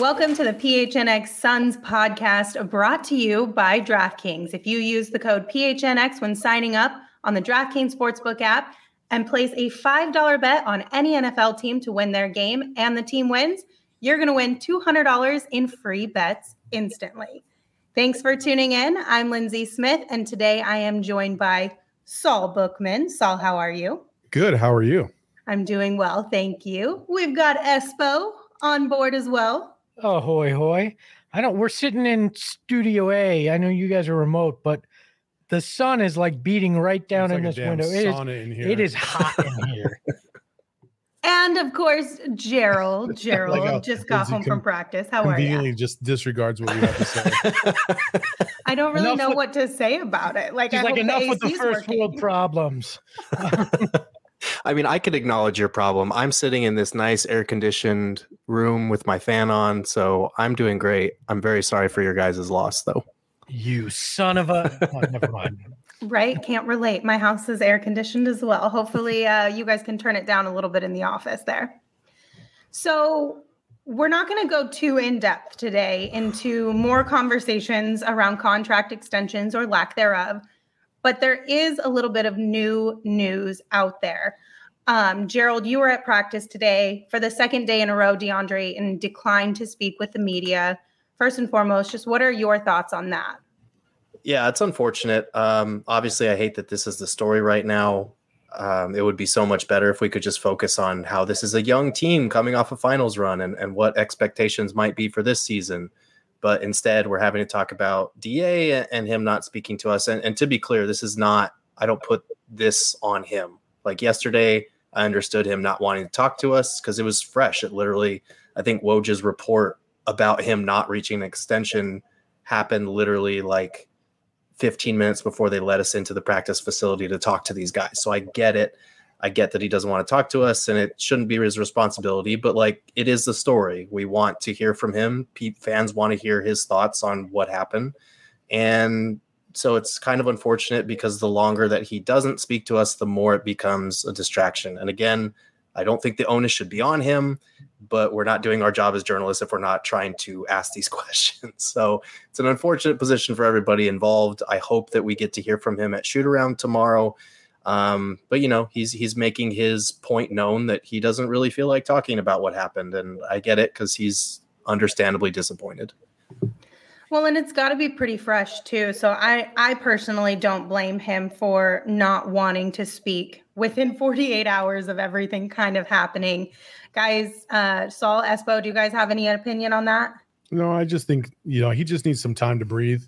Welcome to the PHNX Suns podcast brought to you by DraftKings. If you use the code PHNX when signing up on the DraftKings Sportsbook app and place a $5 bet on any NFL team to win their game and the team wins, you're going to win $200 in free bets instantly. Thanks for tuning in. I'm Lindsay Smith, and today I am joined by Saul Bookman. Saul, how are you? Good. How are you? I'm doing well. Thank you. We've got Espo on board as well. Oh, hoy, hoy. I don't, we're sitting in Studio A. I know you guys are remote, but the sun is like beating right down It's in like a this damn window. It is, in here. it is hot in here. And of course, Gerald. Gerald how just got Lindsay home from practice. How are you? Conveniently just disregards what we have to say. I don't really Enough know with- what to say about it. Like, She's I like, enough the with the AC 's first world problems. I mean, I could acknowledge your problem. I'm sitting in this nice air conditioned room with my fan on, so I'm doing great. I'm very sorry for your guys' loss, though. You son of a. Oh, never mind. Right? Can't relate. My house is air conditioned as well. Hopefully, uh, you guys can turn it down a little bit in the office there. So, we're not going to go too in depth today into more conversations around contract extensions or lack thereof, but there is a little bit of new news out there. Um, Gerald, you were at practice today for the second day in a row. DeAndre and declined to speak with the media. First and foremost, just what are your thoughts on that? Yeah, it's unfortunate. Um, obviously, I hate that this is the story right now. Um, it would be so much better if we could just focus on how this is a young team coming off a finals run and, and what expectations might be for this season. But instead, we're having to talk about DA and, him not speaking to us. And, and to be clear, this is not, I don't put this on him. Like yesterday, I understood him not wanting to talk to us because it was fresh. It literally, I think Woj's report about him not reaching an extension happened literally like 15 minutes before they let us into the practice facility to talk to these guys. So I get it. I get that he doesn't want to talk to us and it shouldn't be his responsibility, but like it is the story. We want to hear from him. Fans want to hear his thoughts on what happened. And so it's kind of unfortunate because the longer that he doesn't speak to us, the more it becomes a distraction. And again, I don't think the onus should be on him, but we're not doing our job as journalists if we're not trying to ask these questions. So it's an unfortunate position for everybody involved. I hope that we get to hear from him at shoot around tomorrow. Um, but you know, he's he's making his point known that he doesn't really feel like talking about what happened, and I get it because he's understandably disappointed. Well, and it's got to be pretty fresh too. So I I personally don't blame him for not wanting to speak within 48 hours of everything kind of happening. Guys, uh Saul Espo, do you guys have any opinion on that? no, I just think you know he just needs some time to breathe.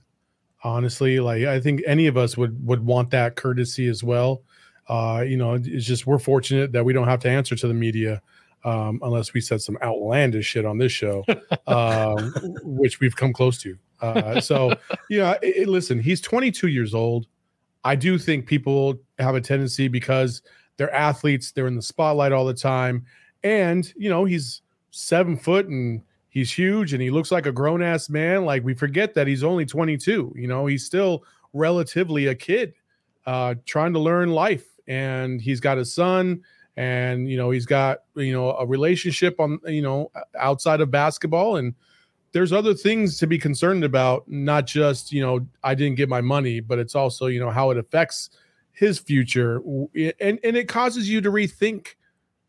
Honestly, like I think any of us would would want that courtesy as well. Uh, you know, it's just we're fortunate that we don't have to answer to the media um, unless we said some outlandish shit on this show, uh, which we've come close to. Uh, so, yeah, it, it- listen, he's 22 years old. I do think people have a tendency because they're athletes, they're in the spotlight all the time. And, you know, he's seven foot and he's huge and he looks like a grown ass man. Like we forget that he's only 22. You know, he's still relatively a kid uh, trying to learn life. And he's got a son and, you know, he's got, you know, a relationship on, you know, outside of basketball. And, there's other things to be concerned about, not just, you know, I didn't get my money, but it's also, you know, how it affects his future. And and it causes you to rethink,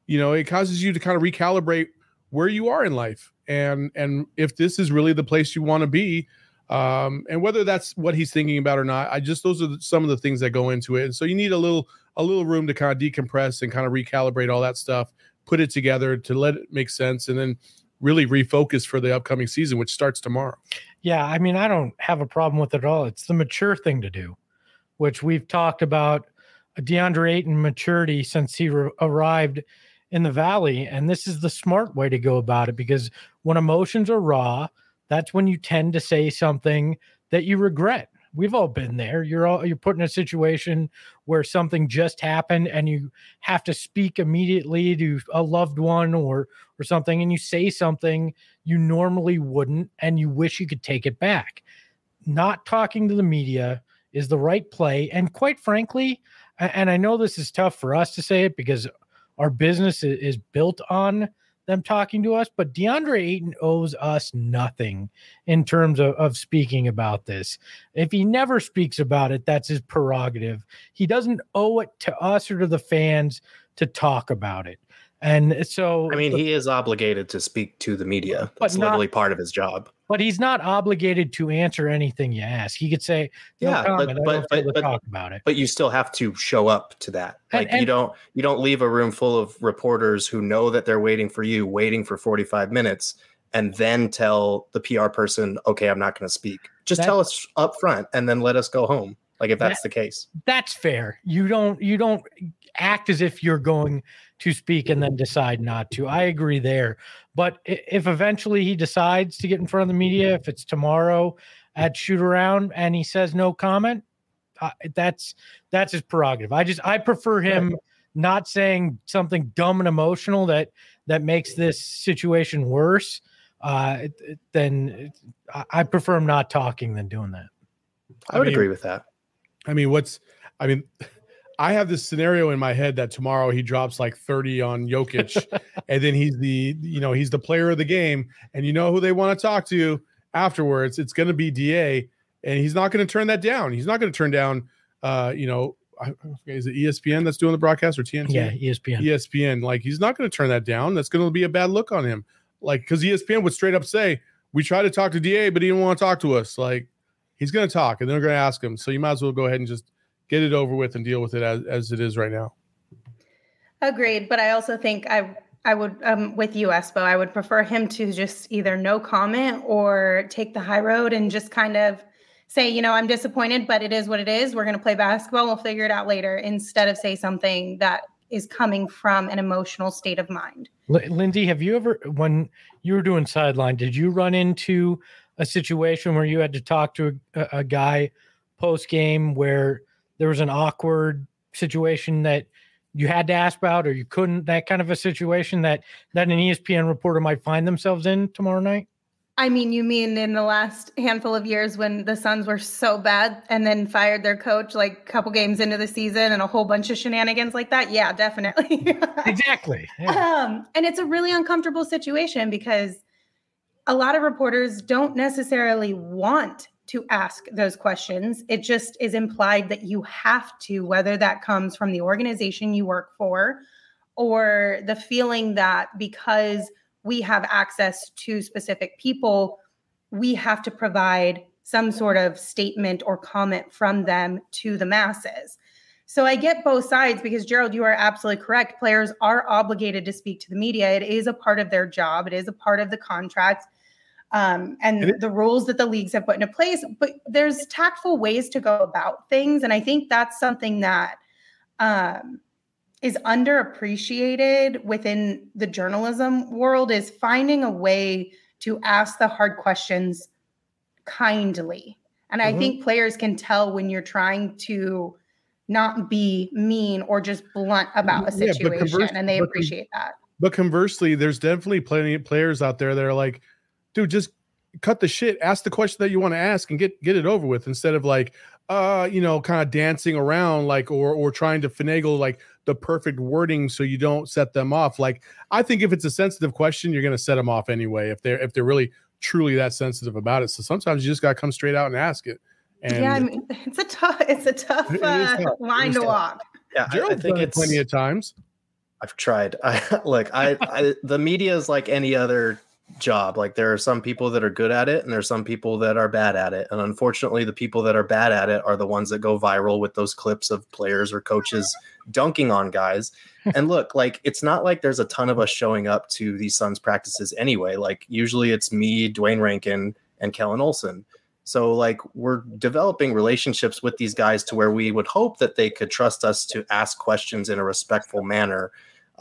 you know, it causes you to kind of recalibrate where you are in life and and if this is really the place you want to be. Um, and whether that's what he's thinking about or not, I just those are some of the things that go into it. And so you need a little a little room to kind of decompress and kind of recalibrate all that stuff, put it together to let it make sense, and then really refocus for the upcoming season, which starts tomorrow. Yeah, I mean, I don't have a problem with it at all. It's the mature thing to do, which we've talked about uh, DeAndre Ayton maturity since he re- arrived in the Valley. And this is the smart way to go about it because when emotions are raw, that's when you tend to say something that you regret. We've all been there. You're all you're put in a situation where something just happened and you have to speak immediately to a loved one or or something and you say something you normally wouldn't and you wish you could take it back. Not talking to the media is the right play and quite frankly, and I know this is tough for us to say it because our business is built on them talking to us, but DeAndre Ayton owes us nothing in terms of, of speaking about this. If he never speaks about it, that's his prerogative. He doesn't owe it to us or to the fans to talk about it. And so, I mean, he is obligated to speak to the media. That's not, literally part of his job. But he's not obligated to answer anything you ask. He could say, no "Yeah, comment. but but, but, talk about it." But you still have to show up to that. Like and, and, you don't you don't leave a room full of reporters who know that they're waiting for you, waiting for forty five minutes, and then tell the PR person, "Okay, I'm not going to speak." Just that, tell us up front, and then let us go home. Like if that's that, the case, that's fair. You don't you don't act as if you're going to speak and then decide not to. I agree there. But if eventually he decides to get in front of the media, if it's tomorrow at shoot around and he says no comment, uh, that's that's his prerogative. I just I prefer him not saying something dumb and emotional that that makes this situation worse. Uh, then I prefer him not talking than doing that. I would I mean, agree with that. I mean, what's I mean, I have this scenario in my head that tomorrow he drops like 30 on Jokic, and then he's the you know he's the player of the game, and you know who they want to talk to afterwards. It's going to be Da, and he's not going to turn that down. He's not going to turn down. Uh, you know, is it ESPN that's doing the broadcast or TNT? Yeah, ESPN. ESPN. Like he's not going to turn that down. That's going to be a bad look on him. Like because ESPN would straight up say we tried to talk to Da, but he didn't want to talk to us. Like he's going to talk, and they're going to ask him. So you might as well go ahead and just get it over with and deal with it as, as it is right now. Agreed, but I also think I I would um, with you, Espo. I would prefer him to just either no comment or take the high road and just kind of say, you know, I'm disappointed, but it is what it is. We're going to play basketball. We'll figure it out later. Instead of say something that is coming from an emotional state of mind. L- Lindsay, have you ever, when you were doing sideline, did you run into a situation where you had to talk to a, a guy post game where there was an awkward situation that you had to ask about or you couldn't that kind of a situation that that an espn reporter might find themselves in tomorrow night? I mean you mean in the last handful of years when the suns were so bad and then fired their coach like a couple games into the season and a whole bunch of shenanigans like that? Yeah definitely. Exactly yeah. um, and it's a really uncomfortable situation because a lot of reporters don't necessarily want to ask those questions. It just is implied that you have to, whether that comes from the organization you work for or the feeling that because we have access to specific people, we have to provide some sort of statement or comment from them to the masses. So I get both sides because Gerald, you are absolutely correct. Players are obligated to speak to the media. It is a part of their job, it is a part of the contract um, and, and the rules that the leagues have put into place. But there's tactful ways to go about things, and I think that's something that um, is underappreciated within the journalism world is finding a way to ask the hard questions kindly. And mm-hmm. I think players can tell when you're trying to not be mean or just blunt about a situation, yeah, and they appreciate that. But conversely, there's definitely plenty of players out there that are like, dude, just cut the shit, ask the question that you want to ask and get get it over with instead of like uh, you know, kind of dancing around like or or trying to finagle like the perfect wording so you don't set them off. Like I think if it's a sensitive question, you're going to set them off anyway if they're if they're really truly that sensitive about it. So sometimes you just got to come straight out and ask it. And yeah, I mean, it's a tough it's a tough, uh, tough. line to walk. Yeah, I, I think it's plenty of times. I've tried. I like I, I the media is like any other job. Like there are some people that are good at it and there's some people that are bad at it. And unfortunately, the people that are bad at it are the ones that go viral with those clips of players or coaches dunking on guys. and look, like it's not like there's a ton of us showing up to these Suns practices anyway. Like usually it's me, Duane Rankin, and Kellan Olson. So like we're developing relationships with these guys to where we would hope that they could trust us to ask questions in a respectful manner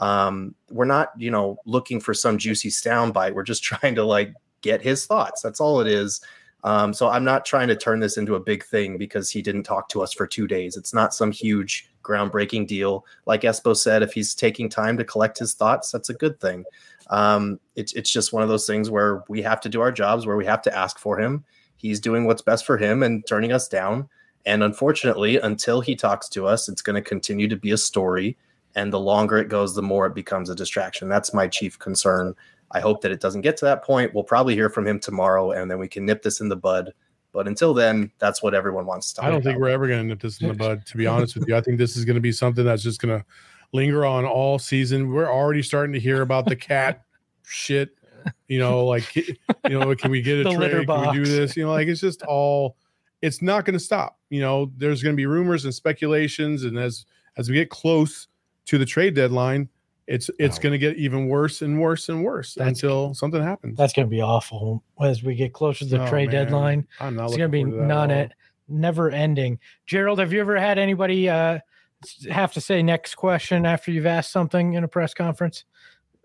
um, we're not you know looking for some juicy soundbite. We're just trying to like get his thoughts. That's all it is. Um, so i'm not trying to turn this into a big thing because he didn't talk to us for two days. It's not some huge groundbreaking deal. Like espo said if he's taking time to collect his thoughts that's a good thing. Um, it's, it's just one of those things where we have to do our jobs where we have to ask for him. He's doing what's best for him and turning us down. And unfortunately, until he talks to us, it's going to continue to be a story. And the longer it goes, the more it becomes a distraction. That's my chief concern. I hope that it doesn't get to that point. We'll probably hear from him tomorrow, and then we can nip this in the bud. But until then, that's what everyone wants to talk I don't about. think we're ever going to nip this in the bud. To be honest with you, I think this is going to be something that's just going to linger on all season. We're already starting to hear about the cat shit. You know, like you know, can we get a trade? Can we do this? You know, like it's just all. It's not going to stop. You know, there's going to be rumors and speculations, and as as we get close to the trade deadline, it's it's Wow. going to get even worse and worse and worse That's- until something happens. That's going to be awful as we get closer to the Oh, trade man. deadline. I'm not. It's going to be forward to that at non all. it, never ending. Gerald, have you ever had anybody uh, have to say next question after you've asked something in a press conference?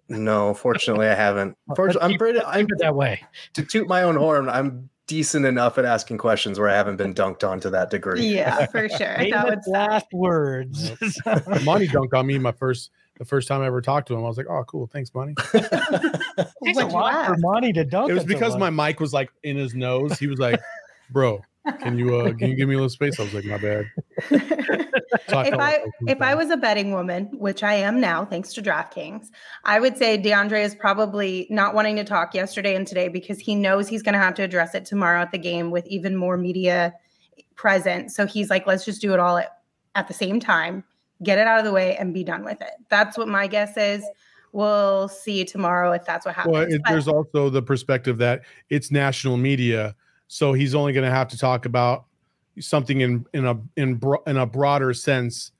No, fortunately, I haven't. Let's Fortunately, I'm pretty. I'm that way. to toot my own horn. I'm decent enough at asking questions where I haven't been dunked on to that degree. Yeah, for sure. That Famous would suck. last words. Monty dunked on me my first the first time I ever talked to him. I was like, "Oh, cool, thanks, Monty." Takes a What'd you lot for ask? money to dunk. It was because someone. my mic was like in his nose. He was like, "Bro, can you uh can you give me a little space?" I was like, "My bad." So if I like if I was a betting woman, which I am now, thanks to DraftKings, I would say DeAndre is probably not wanting to talk yesterday and today because he knows he's going to have to address it tomorrow at the game with even more media present. So he's like, let's just do it all at, at the same time, get it out of the way, and be done with it. That's what my guess is. We'll see tomorrow if that's what happens. well, it, But- there's also the perspective that it's national media, so he's only going to have to talk about something in in a in bro- in a broader sense,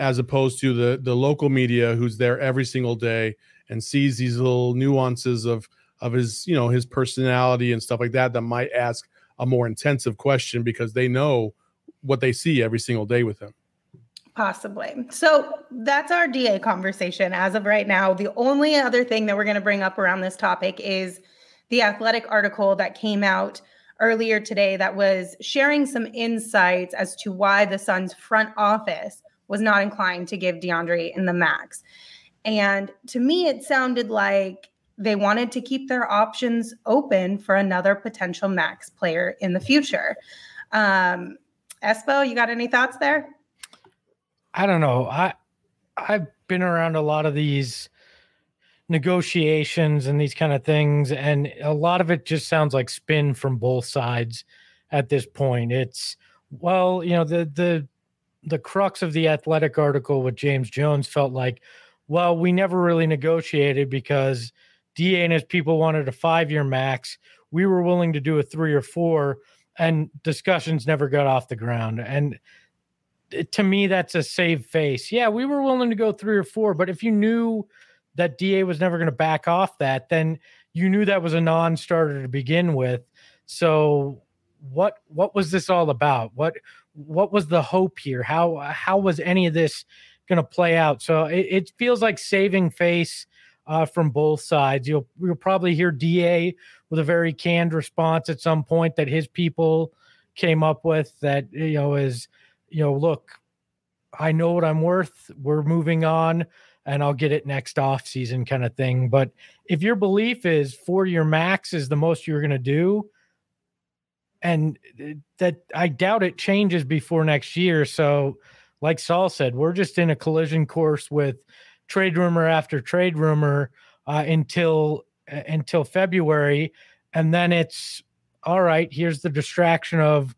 as opposed to the the local media who's there every single day and sees these little nuances of of his you know his personality and stuff like that that might ask a more intensive question because they know what they see every single day with him. Possibly. So that's our DA conversation as of right now. The only other thing that we're going to bring up around this topic is the athletic article that came out earlier today that was sharing some insights as to why the Suns front office was not inclined to give DeAndre in the max. And to me, it sounded like they wanted to keep their options open for another potential max player in the future. Um, Espo, you got any thoughts there? I don't know. I I've been around a lot of these negotiations and these kind of things, and a lot of it just sounds like spin from both sides at this point. It's well, you know, the the the crux of the athletic article with James Jones felt like, well, we never really negotiated because DA and his people wanted a five year max. We were willing to do a three or four, and discussions never got off the ground. And eh, to me, that's a save face. Yeah, we were willing to go three or four, but if you knew that DA was never going to back off that, then you knew that was a non-starter to begin with. So what what was this all about? What what was the hope here? How how was any of this going to play out? So it, it feels like saving face uh, from both sides. You'll you'll probably hear Da with a very canned response at some point that his people came up with that you know is you know look I know what I'm worth. We're moving on and I'll get it next off season kind of thing. But if your belief is four year max is the most you're going to do, and uh, that I doubt it changes before next year. So, like Saul said, we're just in a collision course with trade rumor after trade rumor uh, until uh, until February, and then it's all right. Here's the distraction of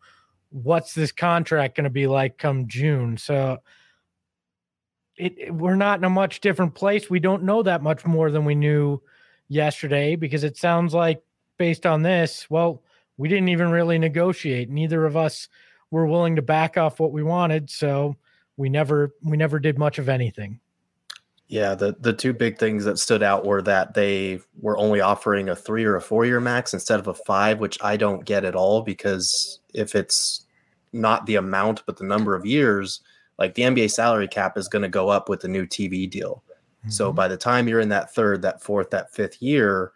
what's this contract going to be like come June. So. It, it- we're not in a much different place. We don't know that much more than we knew yesterday because it sounds like based on this, well, we didn't even really negotiate. Neither of us were willing to back off what we wanted, so we never we never did much of anything. Yeah, the the two big things that stood out were that they were only offering a three or a four year max instead of a five, which I don't get at all because if it's not the amount but the number of years, like the NBA salary cap is going to go up with the new TV deal. So mm-hmm. by the time you're in that third, that fourth, that fifth year,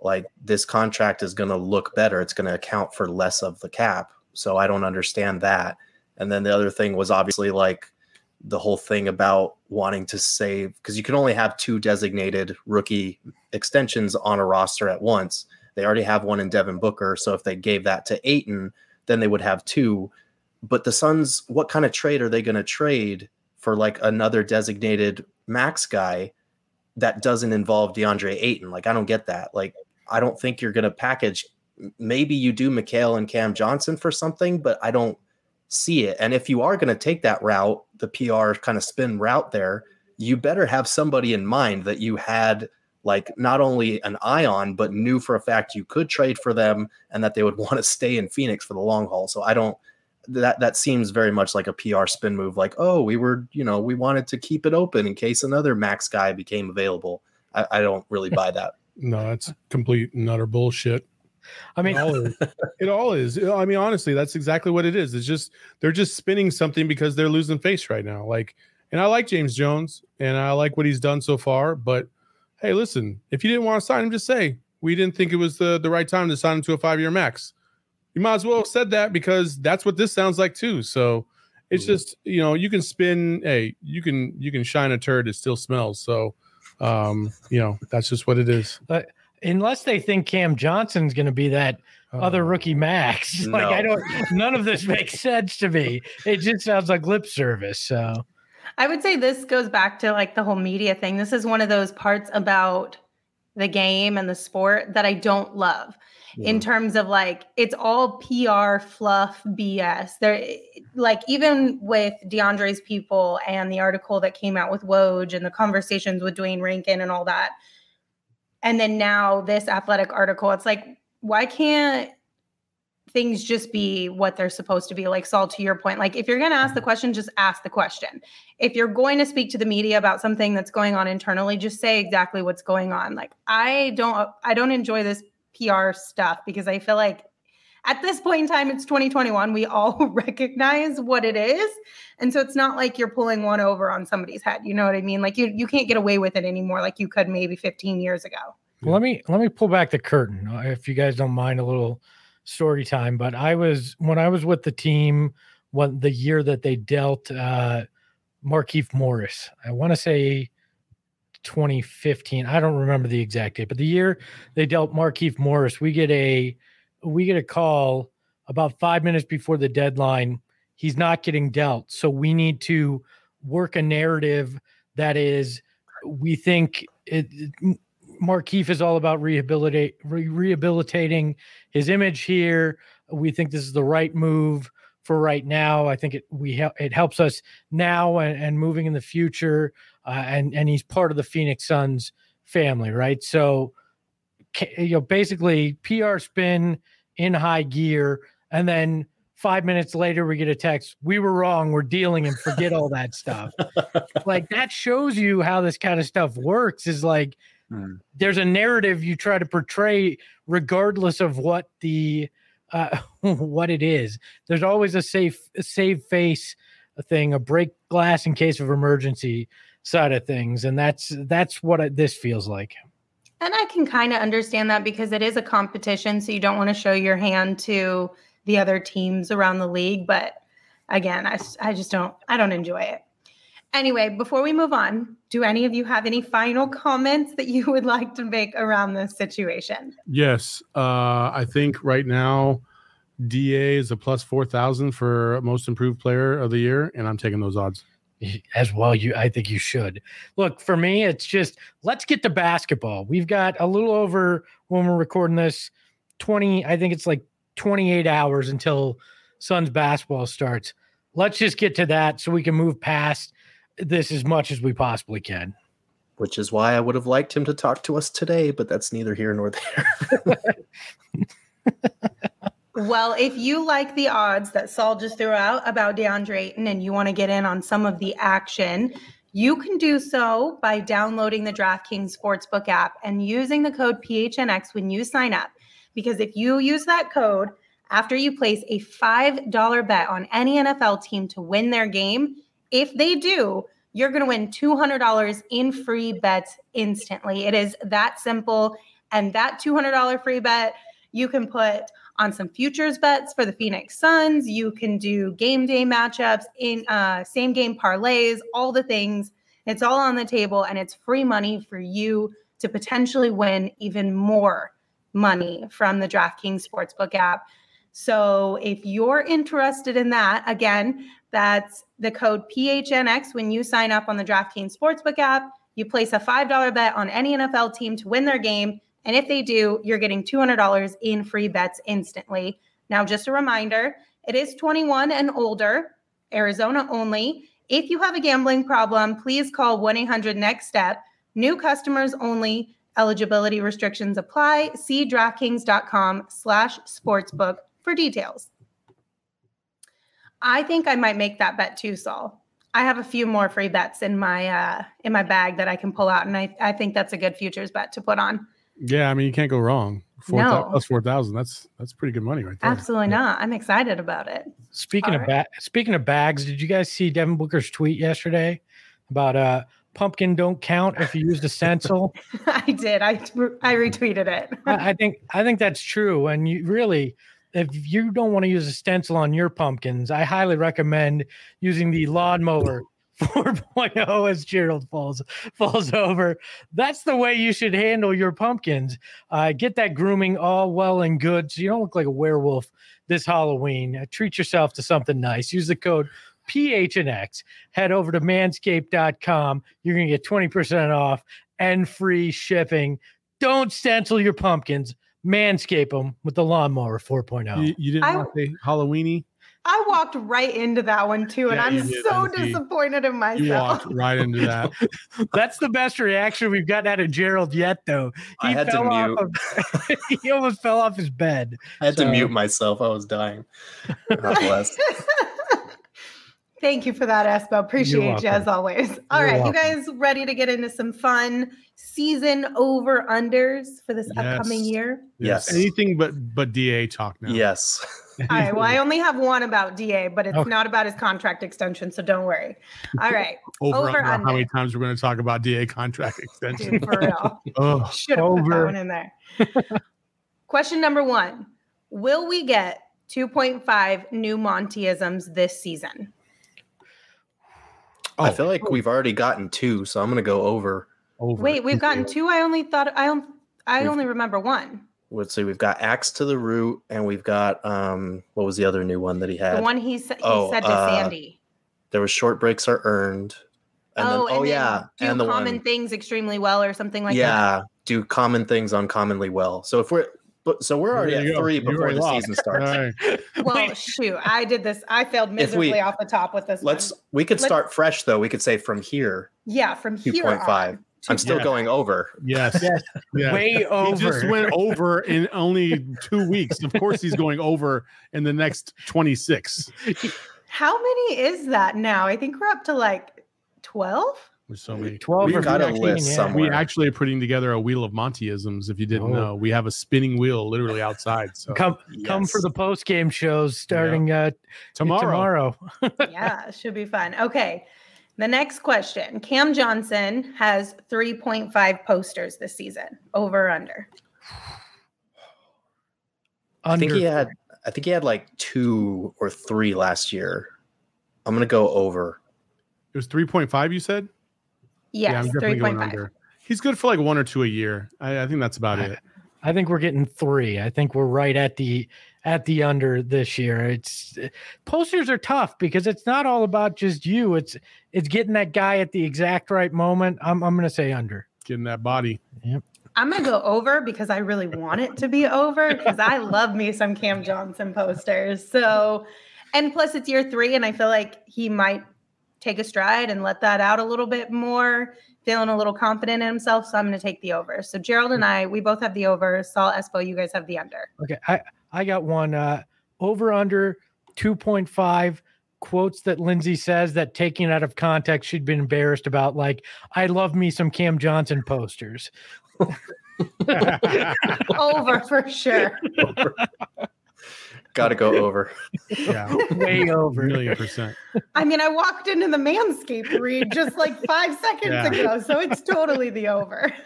like this contract is going to look better. It's going to account for less of the cap. So I don't understand that. And then the other thing was obviously like the whole thing about wanting to save because you can only have two designated rookie extensions on a roster at once. They already have one in Devin Booker. So if they gave that to Ayton, then they would have two. But the Suns, what kind of trade are they going to trade for like another designated max guy that doesn't involve DeAndre Ayton? Like, I don't get that. Like, I don't think you're going to package. Maybe you do Mikal and Cam Johnson for something, but I don't see it. And if you are going to take that route, the PR kind of spin route there, you better have somebody in mind that you had like not only an eye on, but knew for a fact you could trade for them and that they would want to stay in Phoenix for the long haul. So I don't that that seems very much like a PR spin move. Like, oh, we were, you know, we wanted to keep it open in case another max guy became available. I, I don't really buy that. No, that's complete and utter bullshit. I mean, it all, is. it all is. I mean, honestly, that's exactly what it is. It's just they're just spinning something because they're losing face right now. Like, and I like James Jones and I like what he's done so far. But hey, listen, if you didn't want to sign him, just say we didn't think it was the the right time to sign him to a five year max. You might as well have said that because that's what this sounds like too. So it's mm-hmm. just you know you can spin. Hey, you can you can shine a turd. It still smells. So um, you know that's just what it is. But unless they think Cam Johnson's going to be that other oh. rookie max. like no. I don't none of this makes sense to me. It just sounds like lip service. So I would say this goes back to like the whole media thing. This is one of those parts about the game and the sport that I don't love. Yeah. In terms of like it's all PR fluff BS. There like even with DeAndre's people and the article that came out with Woj and the conversations with Duane Rankin and all that and then now this athletic article it's like why can't things just be what they're supposed to be like saul to your point like if you're going to ask the mm-hmm. question just ask the question if you're going to speak to the media about something that's going on internally just say exactly what's going on like i don't i don't enjoy this pr stuff because i feel like at this point in time, it's 2021. We all recognize what it is. And so it's not like you're pulling one over on somebody's head. You know what I mean? Like you you can't get away with it anymore like you could maybe 15 years ago. Well, let me let me pull back the curtain uh, if you guys don't mind a little story time. But I was when I was with the team when the year that they dealt uh Markieff Morris. I want to say 2015. I don't remember the exact date, but the year they dealt Markieff Morris, we get a we get a call about five minutes before the deadline. He's not getting dealt. So we need to work a narrative that is, we think it, Markieff is all about rehabilitate, re- rehabilitating his image here. We think this is the right move for right now. I think it we help it helps us now and, and moving in the future. Uh, and and he's part of the Phoenix Suns family, right? So you know, basically PR spin in high gear, and then five minutes later we get a text, "We were wrong. We're dealing," and forget all that stuff. Like that shows you how this kind of stuff works. Is like hmm. there's a narrative you try to portray, regardless of what the uh, what it is. There's always a safe, save face thing, a break glass in case of emergency side of things, and that's that's what this feels like. And I can kind of understand that because it is a competition. So you don't want to show your hand to the other teams around the league. But again, I, I just don't, I don't enjoy it. Anyway, before we move on, do any of you have any final comments that you would like to make around this situation? Yes. Uh, I think right now, DA is a plus 4,000 for most improved player of the year, and I'm taking those odds as well you i think you should. Look for me it's just let's get to basketball. We've got a little over when we're recording this 20 i think it's like 28 hours until suns basketball starts. Let's just get to that so we can move past this as much as we possibly can. Which is why i would have liked him to talk to us today but that's neither here nor there Well, if you like the odds that Saul just threw out about DeAndre Ayton and you want to get in on some of the action, you can do so by downloading the DraftKings Sportsbook app and using the code PHNX when you sign up. Because if you use that code after you place a $5 bet on any NFL team to win their game, if they do, you're going to win $200 in free bets instantly. It is that simple. And that $200 free bet, you can put on some futures bets for the Phoenix Suns. You can do game day matchups in uh, same game parlays, all the things. It's all on the table and it's free money for you to potentially win even more money from the DraftKings Sportsbook app. So if you're interested in that, again, that's the code PHNX when you sign up on the DraftKings Sportsbook app. You place a $5 bet on any NFL team to win their game. And if they do, you're getting $200 in free bets instantly. Now, just a reminder it is 21 and older, Arizona only. If you have a gambling problem, please call 1 800 NEXT STEP. New customers only. Eligibility restrictions apply. See DraftKings.com slash sportsbook for details. I think I might make that bet too, Saul. I have a few more free bets in my uh in my bag that I can pull out, and I, I think that's a good futures bet to put on. Yeah, I mean you can't go wrong. Four No. thou- plus four thousand. That's that's pretty good money right there. Absolutely not. I'm excited about it. Speaking All of ba- speaking of bags, did you guys see Devin Booker's tweet yesterday about uh pumpkin don't count if you used a stencil? I did. I I retweeted it. I, I think I think that's true. And you really, if you don't want to use a stencil on your pumpkins, I highly recommend using the lawnmower 4.0 as Gerald falls falls over. That's the way you should handle your pumpkins. Uh, get that grooming all well and good, so you don't look like a werewolf this Halloween. Uh, treat yourself to something nice. Use the code PHNX. Head over to manscaped.com. You're gonna get 20% off and free shipping. Don't stencil your pumpkins. Manscape them with the lawnmower 4.0. You, you didn't I- want to say Halloweeny? I walked right into that one too, and Yeah, I'm did, so Lindsay. disappointed in myself. You myself. walked right into that. That's the best reaction we've gotten out of Gerald yet, though. I had to fell off mute. of- he almost fell off his bed. I had to mute myself. I was dying. God bless. Thank you for that, Espo. Appreciate you as always. All You're right, you guys ready to get into some fun season over unders for this upcoming Yes. year? Yes. Anything but but DA talk now. Yes. All right. Well, I only have one about DA, but it's Okay. not about his contract extension, so don't worry. All right, over, Over, under how many times we're going to talk about DA contract extension. dude, for real. oh, Should have put that Over. one in there. Question number one: Will we get 2.5 new Montyisms this season? I Oh, feel like we've already gotten two, so I'm gonna go over. over. Wait, we've gotten two. I only thought I on- I only remember one. Let's see, we've got Axe to the Root, and we've got um, what was the other new one that he had? The one he said he Oh, said to uh, Sandy. There was short breaks are earned, and oh, then and oh then yeah, do and the common one things extremely well or something like that. yeah, do common things uncommonly well. So if we're but so we're already at go. three You before the lost. season starts. All right. Well, shoot, I did this. I failed miserably off the top with this. Let's one. we could Let's- start fresh though. We could say from here yeah, from two here point five. On. I'm still Yeah. going over. Yes. Yes. yes. Way over. He just went over in only two weeks. Of course, he's going over in the next 26. How many is that now? I think we're up to like 12. There's so many. 12 We've or got a 15, list yeah. somewhere. We actually are putting together a wheel of Montyisms. If you didn't Oh. know, we have a spinning wheel literally outside. So Come come for the post game shows starting uh, tomorrow, tomorrow. yeah, should be fun. Okay. The next question Cam Johnson has 3.5 posters this season, over or under. I think he had I think he had like two or three last year. I'm gonna go over. it was 3.5. You said? Yes, definitely going 3.5. under. He's good for like one or two a year. I, I think that's about it. I think we're getting three. I think we're right at the at the under this year. It's eh, posters are tough because it's not all about just you. It's it's getting that guy at the exact right moment. I'm I'm gonna say under. Getting that body. Yep. I'm going to go over because I really want it to be over because I love me some Cam Johnson posters. So, and plus it's year three, and I feel like he might take a stride and let that out a little bit more, feeling a little confident in himself. So I'm going to take the over. So Gerald and I, we both have the over. Saul Espo, you guys have the under. Okay, I I got one uh over under 2.5 quotes that Lindsay says that taking out of context she'd been embarrassed about like I love me some Cam Johnson posters. over for sure. Gotta go over. yeah. Way over. Million percent. I mean, I walked into the Manscaped read just like five seconds Yeah. ago. So it's totally the over.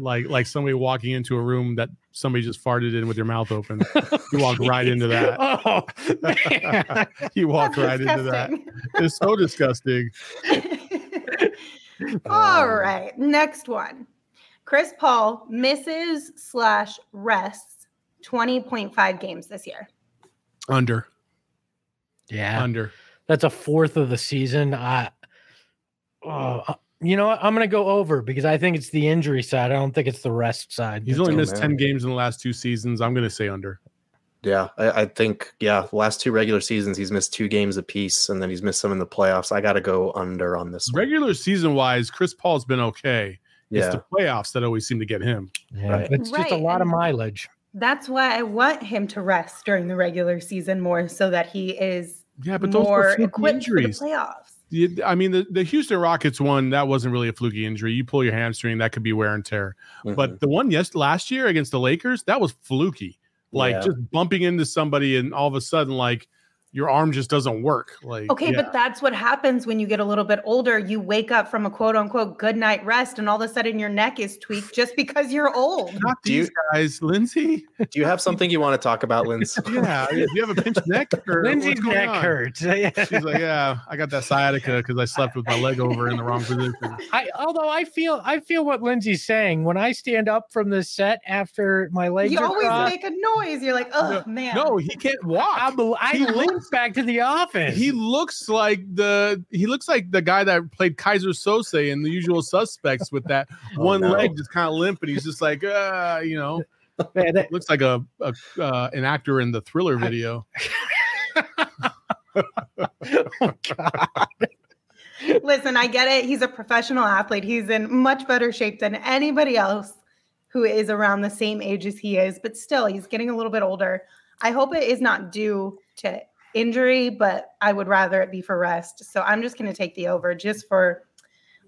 Like like somebody walking into a room that somebody just farted in with your mouth open. You walk right into that. Oh. You walk That's right into that. It's so disgusting. All Um, right, next one. Chris Paul misses slash rests 20.5 games this year. Under. Yeah, Under. that's a fourth of the season. I, oh, uh, you know what? I'm going to go over because I think it's the injury side. I don't think it's the rest side. He's only missed man. 10 games in the last two seasons. I'm going to say under. Yeah, I, I think yeah. Last two regular seasons, he's missed two games apiece, and then he's missed some in the playoffs. I got to go under on this. One. Regular season wise, Chris Paul's been okay. Yeah. It's the playoffs that always seem to get him. Yeah, Right. it's just a Right, lot of mileage. That's why I want him to rest during the regular season more so that he is Yeah, but those more were fluky equipped injuries. for the playoffs. I mean, the, the Houston Rockets one, that wasn't really a fluky injury. You pull your hamstring, that could be wear and tear. Mhm. But the one yes last year against the Lakers, that was fluky. Like Yeah. just bumping into somebody and all of a sudden, like your arm just doesn't work. Like Okay, yeah. but that's what happens when you get a little bit older. You wake up from a quote unquote good night rest, and all of a sudden your neck is tweaked just because you're old. not Do you- guys, Lindsay. do you have something you want to talk about, Lindsay? Yeah, do you have a pinched neck? Or Lindsay's what's going neck on? hurts. She's like, yeah, I got that sciatica because I slept with my leg over in the wrong position. I although I feel I feel what Lindsay's saying when I stand up from the set after my legs You are always crossed, make a noise. You're like, oh man. No, he can't walk. I, I He back to the office. he looks like the he looks like the guy that played Keyser Söze in The Usual Suspects with that Oh, one no. leg just kind of limp, and he's just like, uh, you know, Man, that- looks like a, a uh, an actor in the Thriller video. oh, God. Listen, I get it. He's a professional athlete. He's in much better shape than anybody else who is around the same age as he is, but still, he's getting a little bit older. I hope it is not due to injury, but I would rather it be for rest. So I'm just going to take the over just for,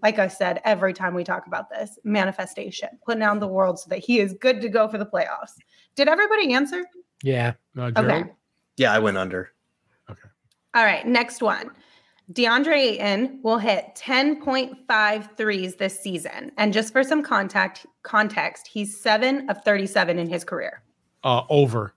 like I said, every time we talk about this manifestation, putting out in the world so that he is good to go for the playoffs. Did everybody answer? Yeah. Uh, Okay. Yeah, I went under. Okay. All right, next one. DeAndre Ayton will hit 10.5 threes this season. And just for some contact context, he's seven of 37 in his career. Uh, over.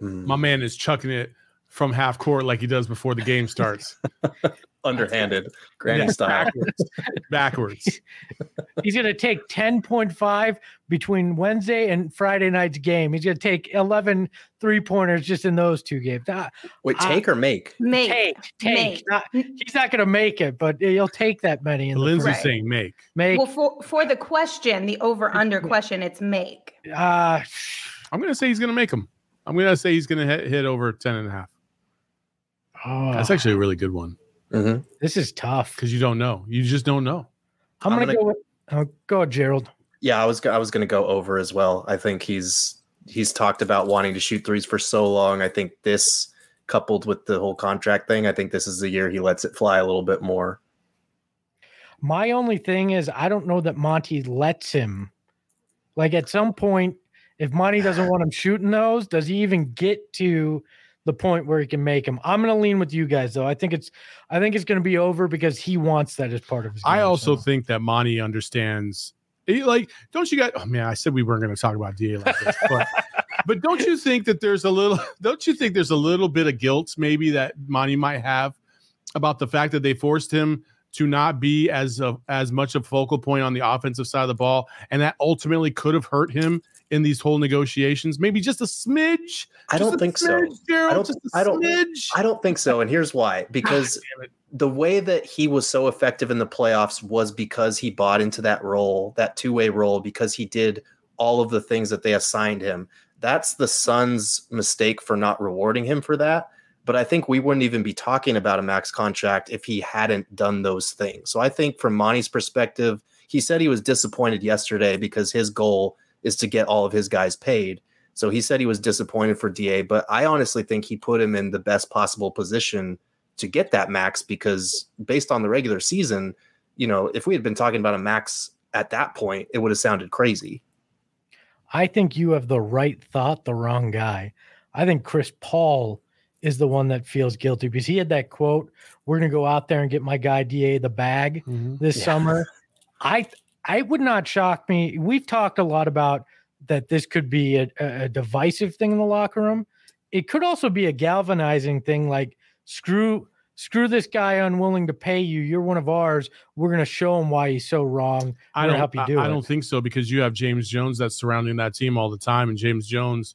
Hmm. My man is chucking it from half court like he does before the game starts. Underhanded, granny Yeah, style. backwards. backwards. He's going to take 10.5 between Wednesday and Friday night's game. He's going to take 11 three pointers just in those two games. Ah, Wait, Uh, take or make? Make. take, take. Make. Not- he's not going to make it, but he'll take that many. In Lindsay's Right. saying make. make. Well, for, for the question, the over under question, it's make. Uh, I'm going to say he's going to make them. I'm going to say he's going to hit, hit over 10 and a half. Oh, That's actually a really good one Mhm. this is tough. because you don't know. You just don't know. I'm, I'm going to gonna- go with. Oh, go Gerald. Yeah, I was I was going to go over as well. I think he's he's talked about wanting to shoot threes for so long. I think this coupled with the whole contract thing, I think this is the year he lets it fly a little bit more. My only thing is, I don't know that Monty lets him. Like at some point, if Monty doesn't want him shooting those, does he even get to the point where he can make him. I'm going to lean with you guys, though. I think it's, I think it's going to be over because he wants that as part of his. I also so. think that Monty understands. he- Like, don't you guys? Oh man, I said we weren't going to talk about Da like this, but but don't you think that there's a little? Don't you think there's a little bit of guilt maybe that Monty might have about the fact that they forced him to not be as a, as much a focal point on the offensive side of the ball, and that ultimately could have hurt him in these whole negotiations. Maybe just a smidge. I don't think so. Gerald, I don't- Just a I don't- smidge. I don't think so, and here's why: ah, because the way that he was so effective in the playoffs was because he bought into that role, that two way role, because he did all of the things that they assigned him. That's the Suns' mistake for not rewarding him for that. But I think we wouldn't even be talking about a max contract if he hadn't done those things. So I think from Monty's perspective, he said he was disappointed yesterday because his goal is to get all of his guys paid. So he said he was disappointed for DA, but I honestly think he put him in the best possible position to get that max because based on the regular season, you know, if we had been talking about a max at that point, it would have sounded crazy. I think you have the right thought, the wrong guy. I think Chris Paul is the one that feels guilty because he had that quote, "We're going to go out there and get my guy Da the bag." Mhm. this Yeah. summer. I I would not shock me. We've talked a lot about that this could be a, a divisive thing in the locker room. It could also be a galvanizing thing like screw screw this guy unwilling to pay you. You're one of ours. We're going to show him why he's so wrong. I We're don't help you do I, it. don't think so because you have James Jones that's surrounding that team all the time, and James Jones.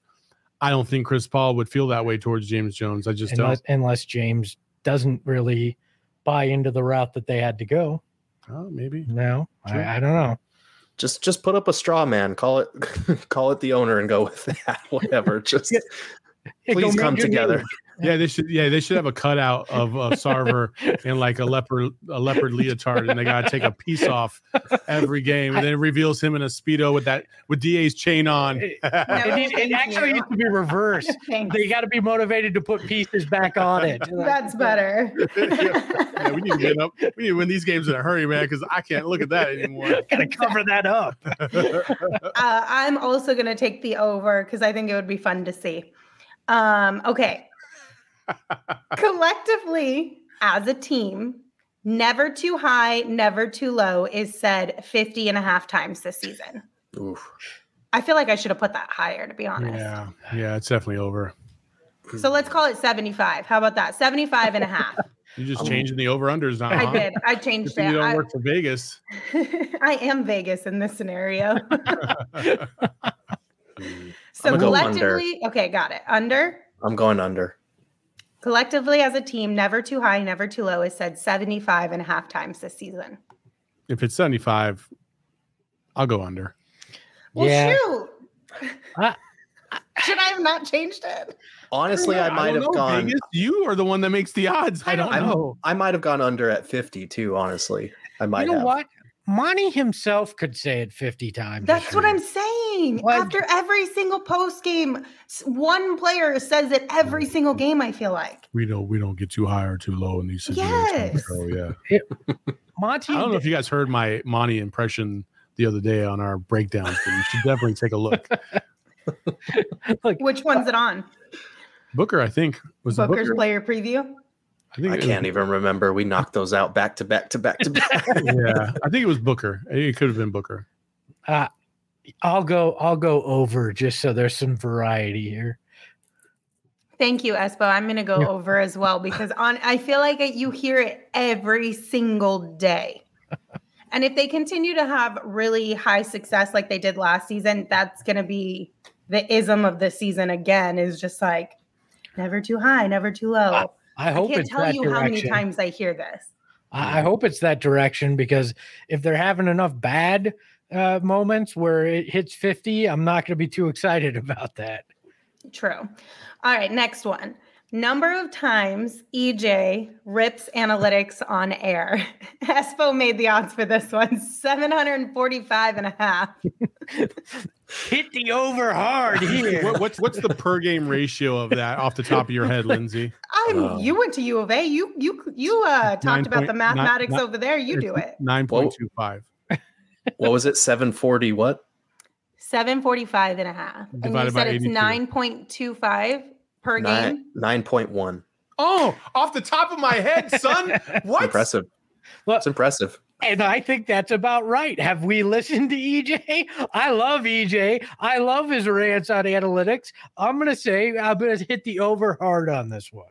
I don't think Chris Paul would feel that way towards James Jones. I just unless, don't. unless James doesn't really buy into the route that they had to go. Oh, maybe. No, Sure. I, I don't know. Just just put up a straw man. Call it call it the owner and go with that. Whatever. Just Hey, go please come Major together. League. Yeah, they should. Yeah, they should have a cutout of uh, Sarver in like a leopard, a leopard leotard, and they gotta take a piece off every game, and then it reveals him in a speedo with that with Da's chain on. It, it it actually you. needs to be reversed. They got to be motivated to put pieces back on it. That's better. yeah, we need to get up. We need to win these games in a hurry, man, because I can't look at that anymore. Got to cover that up. uh, I'm also going to take the over because I think it would be fun to see. Um, okay. Collectively, as a team, never too high, never too low is said 50 and a half times this season. Oof. I feel like I should have put that higher, to be honest. yeah, yeah, it's definitely over. So let's call it 75. How about that? 75 and a half. You just changing the over unders now. I huh? did. I changed thing it. you don't I, work for Vegas. I am Vegas in this scenario. so gonna go collectively, okay, got it. Under. I'm going under. Collectively as a team, never too high, never too low is said 75 and a half times this season. if it's seventy five, I'll go under. Well, Yeah. shoot. I- Should I have not changed it? Honestly, I might don't have know, gone. Vegas. You are the one that makes the odds. I don't I'm- know. I might have gone under at 50 too. Honestly, I might You know have. what? Monty himself could say it 50 times. That's what. I'm saying. What? After every single post game, one player says it every single game, I feel like. We don't we don't get too high or too low in these situations. Yes. So yeah. Monty. I don't know if you guys heard my Monty impression the other day on our breakdowns, but you should definitely take a look. like, Which one's it on? Booker, I think, was it Booker's Booker. player preview? I think I can't even remember. We knocked those out back to back to back to back. Yeah, I think it was Booker. It could have been Booker. uh, I'll go. I'll go over just so there's some variety here. Thank you, Espo. I'm going to go Yeah. over as well because on I feel like it, you hear it every single day. and if they continue to have really high success like they did last season, that's going to be the ism of the season again is just like never too high, never too low. I hope I, can't tell you how many times I hear this. I I hope it's that direction because if they're having enough bad uh, moments where it hits 50, I'm not going to be too excited about that. True. All right, next one. Number of times EJ rips analytics on air. Espo made the odds for this one 745 and a half. Hit the over hard here. What, what's what's the per game ratio of that off the top of your head, Lindsay? I'm Oh. you went to U of A. You you you uh talked Nine about the mathematics nine- over there. You do it. Nine point two five what was it? 740 what? 745 and a half. And you Divided by said it's 9.25 per game. Nine, 9.1. Oh, off the top of my head, son. What? Impressive. Well- it's impressive. And I think that's about right. Have we listened to EJ? I love EJ. I love his rants on analytics. I'm going to say I'm going to hit the over hard on this one.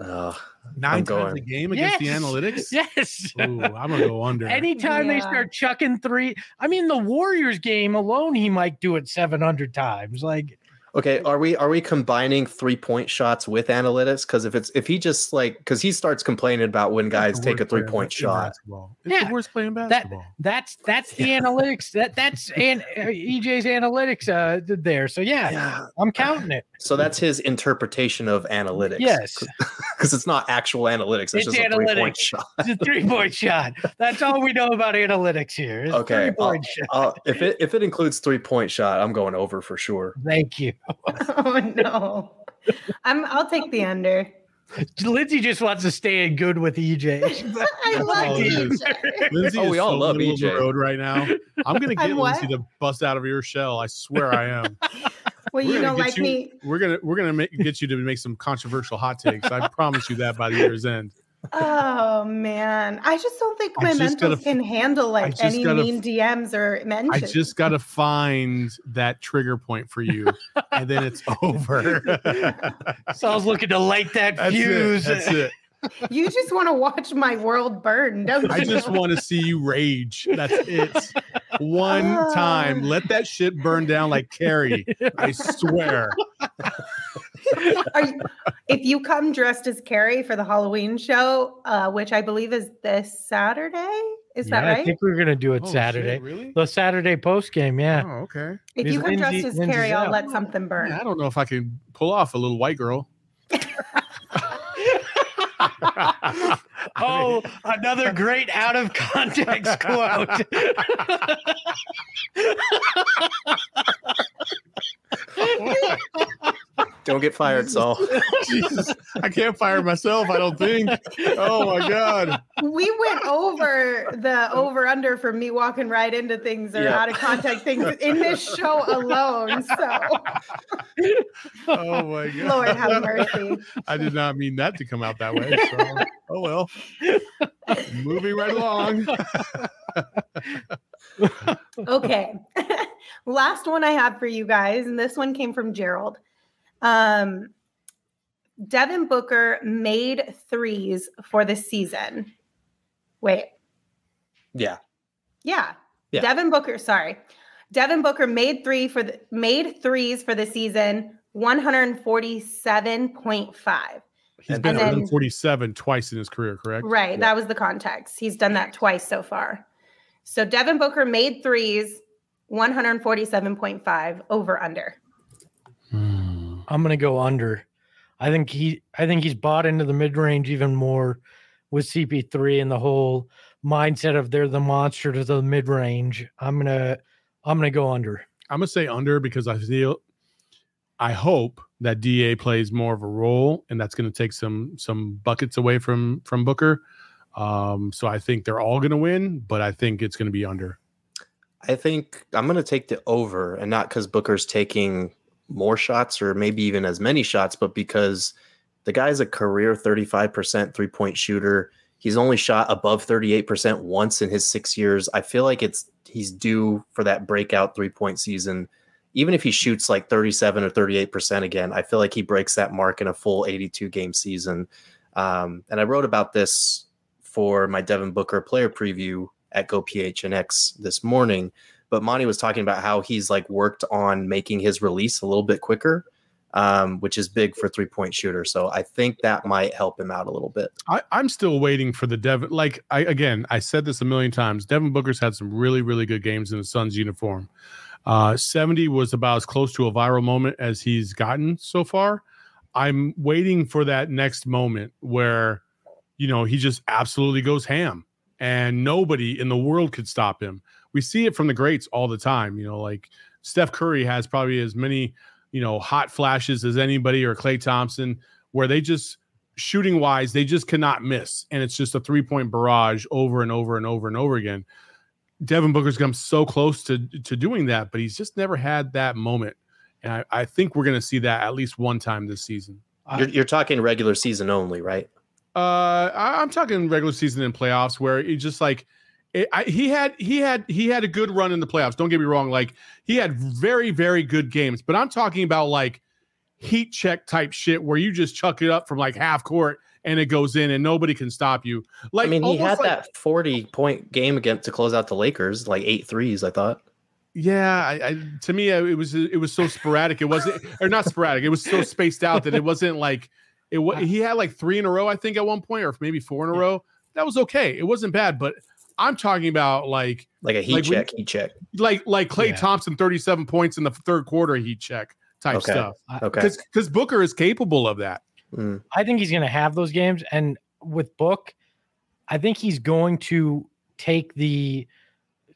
Uh, Nine I'm times going. a game against the analytics. Yes. Ooh, I'm gonna go under. Anytime they start chucking three, I mean, the Warriors game alone, he might do it 700 times. Like, okay, are we are we combining three point shots with analytics? Because if it's if he just like because he starts complaining about when guys take a three point shot. basketball. It's Yeah, the worst play in that basketball. that's that's the analytics. That that's and uh, EJ's analytics uh there. So yeah, Yeah. I'm counting it. So that's his interpretation of analytics. Yes. because it's not actual analytics. It's, It's just a three point analytics. shot. It's a three point shot. That's all we know about analytics here. It's Okay, three point shot. Uh, if it if it includes three point shot, I'm going over for sure. Thank you. Oh no. I'm I'll take the under. Lindsay just wants to stay in good with EJ. I love it is. EJ. Lindsay Oh, is we all so love middle the EJ. road right now. I'm gonna get I'm? Lindsay to bust out of your shell. I swear I am. Well, We're you gonna don't like you- me. We're gonna we're gonna make, get you to make some controversial hot takes. I promise you that by the year's end. Oh man, I just don't think my just can handle like any gotta mean DMs or mentions. I just gotta find that trigger point for you, and then it's over. so I was looking to light that That's fuse. it. That's it. you just want to watch my world burn, don't you? I just want to see you rage. That's it. One Ah. time, let that shit burn down like Carrie. I swear. Are you, if you come dressed as Carrie for the Halloween show, uh, which I believe is this Saturday, is that right? Yeah, I think we're gonna do it Oh, shit, Saturday. really? The Saturday post game, yeah. Oh, okay. If Because you come dressed Lindsay- as Lindsay's Carrie, I'll let something burn. Yeah, I don't know if I can pull off a little white girl. Oh, another great out of context quote. Don't get fired, Saul. Jesus, I can't fire myself. I don't think. Oh my god. we went over the over under for me walking right into things or Yeah. out of context things in this show alone. So Oh my god. Lord have mercy. I did not mean that to come out that way. So, oh well. Moving right along. Okay. Last one I have for you guys, and this one came from Gerald. Um, Devin Booker made threes for the season. Wait, Yeah. yeah. Yeah. Devin Booker, sorry. Devin Booker made three for the made threes for the season, 147.5. He's And been 147 twice in his career, correct? Right. Yeah. That was the context. He's done that twice so far. So Devin Booker made threes, 147.5 over under. I'm gonna go under. I think he I think he's bought into the mid range even more with CP3 and the whole mindset of they're the monster to the mid range. I'm gonna I'm gonna go under. I'm gonna say under because I feel I hope that DA plays more of a role and that's gonna take some some buckets away from from Booker. Um, so I think they're all gonna win, but I think it's gonna be under. I think I'm going to take the over, and not because Booker's taking more shots or maybe even as many shots, but because the guy's a career 35% three point shooter. He's only shot above 38% once in his six years. I feel like it's he's due for that breakout three point season. Even if he shoots like 37 or 38% again, I feel like he breaks that mark in a full 82 game season. Um, and I wrote about this for my Devin Booker player preview at Go PHNX this morning. But Monty was talking about how he's like worked on making his release a little bit quicker, um, which is big for three point shooter. So I think that might help him out a little bit. I, I'm still waiting for the Devin. Like I again, I said this a million times. Devin Booker's had some really, really good games in the Suns uniform. Uh, 70 was about as close to a viral moment as he's gotten so far. I'm waiting for that next moment where, you know, he just absolutely goes ham and nobody in the world could stop him. We see it from the greats all the time. You know, like Steph Curry has probably as many, you know, hot flashes as anybody or Klay Thompson, where they just shooting wise, they just cannot miss. And it's just a three point barrage over and over and over and over again. Devin Booker's come so close to to doing that, but he's just never had that moment. And I, I think we're going to see that at least one time this season. You're, you're talking regular season only, right? Uh, I, I'm talking regular season and playoffs where he just like it, I, he had he had he had a good run in the playoffs. Don't get me wrong, like he had very very good games, but I'm talking about like heat check type shit where you just chuck it up from like half court and it goes in and nobody can stop you. Like I mean, he had like- that 40 point game against to close out the Lakers, like eight threes, I thought. Yeah, I, I to me it was it was so sporadic. It wasn't or not sporadic. It was so spaced out that it wasn't like it was. He had like three in a row, I think, at one point, or maybe four in a row. That was okay. It wasn't bad, but I'm talking about like Like a heat Like when- check, heat check. like like Klay Yeah. Thompson, 37 points in the third quarter heat check type Okay. stuff. Okay. Because because Booker is capable of that. Mm. I think he's going to have those games. And with Book, I think he's going to take the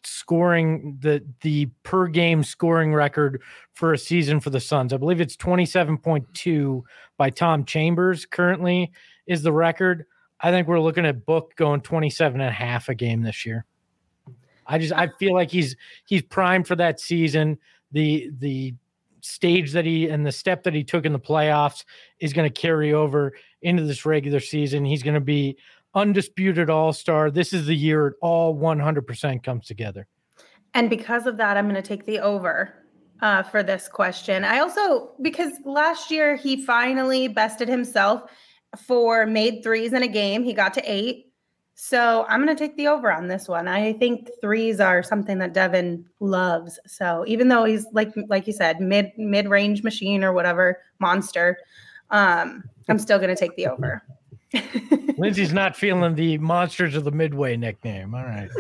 scoring the the per game scoring record for a season for the Suns. I believe it's 27.2 by Tom Chambers currently is the record. I think we're looking at Book going 27 and a half a game this year. I just I feel like he's he's primed for that season. The the stage that he and the step that he took in the playoffs is going to carry over into this regular season. He's going to be undisputed all star. This is the year it all 100% comes together. And because of that, I'm going to take the over uh, for this question. I also, because last year he finally bested himself for made threes in a game. He got to eight. So I'm going to take the over on this one. I think threes are something that Devin loves. So even though he's like like you said, mid mid range machine or whatever monster, um, I'm still going to take the over. Lindsay's not feeling the monsters of the midway nickname. All right.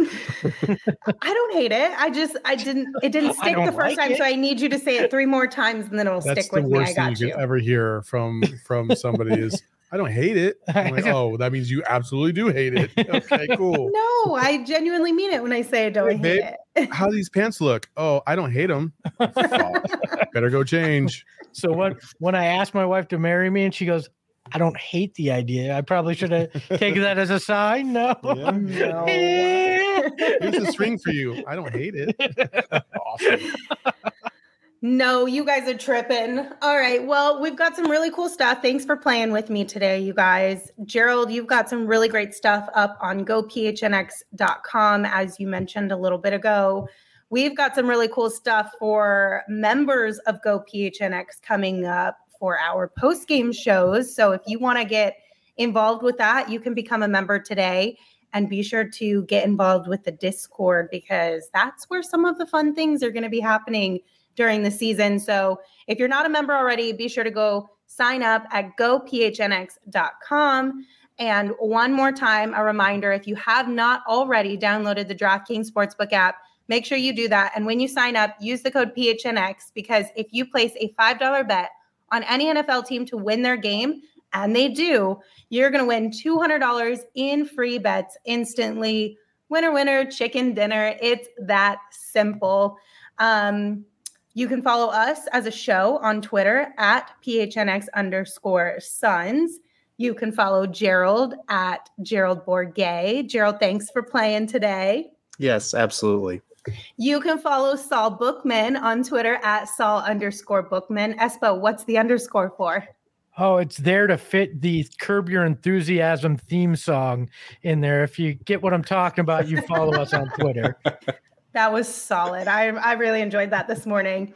I don't hate it. I just I didn't it didn't stick the first like time, it. so I need you to say it three more times and then it'll That's stick with me. I worst thing got you you. ever hear from from somebody is I don't hate it. I'm like, oh, that means you absolutely do hate it. Okay, cool. No, I genuinely mean it when I say I don't Hey, hate babe. it. How these pants look? Oh, I don't hate them. Better go change. So when when I asked my wife to marry me and she goes, I don't hate the idea. I probably should have taken that as a sign. No. Yeah. No. Here's a string for you. I don't hate it. awesome. No, you guys are tripping. All right. Well, we've got some really cool stuff. Thanks for playing with me today, you guys. Gerald, you've got some really great stuff up on gophnx.com, as you mentioned a little bit ago. We've got some really cool stuff for members of GoPHNX coming up for our post game shows. So if you want to get involved with that, you can become a member today and be sure to get involved with the Discord because that's where some of the fun things are going to be happening during the season. So if you're not a member already, be sure to go sign up at gophnx.com. And one more time, a reminder if you have not already downloaded the DraftKings Sportsbook app, make sure you do that. And when you sign up, use the code PHNX because if you place a $5 bet on any NFL team to win their game, and they do, you're going to win $200 in free bets instantly. Winner, winner, chicken dinner. It's that simple. Um, you can follow us as a show on Twitter at PHNX underscore Suns. You can follow Gerald at Gerald Bourguet. Gerald, thanks for playing today. Yes, absolutely. You can follow Saul Bookman on Twitter at Saul underscore Bookman. Espo, what's the underscore for? Oh, it's there to fit the Curb Your Enthusiasm theme song in there. If you get what I'm talking about, you follow us on Twitter. That was solid. I, I really enjoyed that this morning.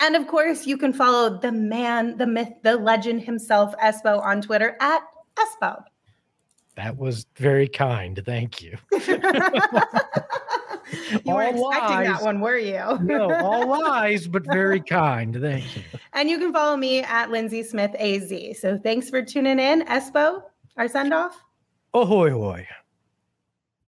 And of course, you can follow the man, the myth, the legend himself, Espo, on Twitter at Espo. That was very kind. Thank you. you weren't All expecting lies. that one, were you? No, all lies, but very kind. Thank you. And you can follow me at Lindsay Smith AZ. So thanks for tuning in, Espo, our send off. Ahoy, hoy.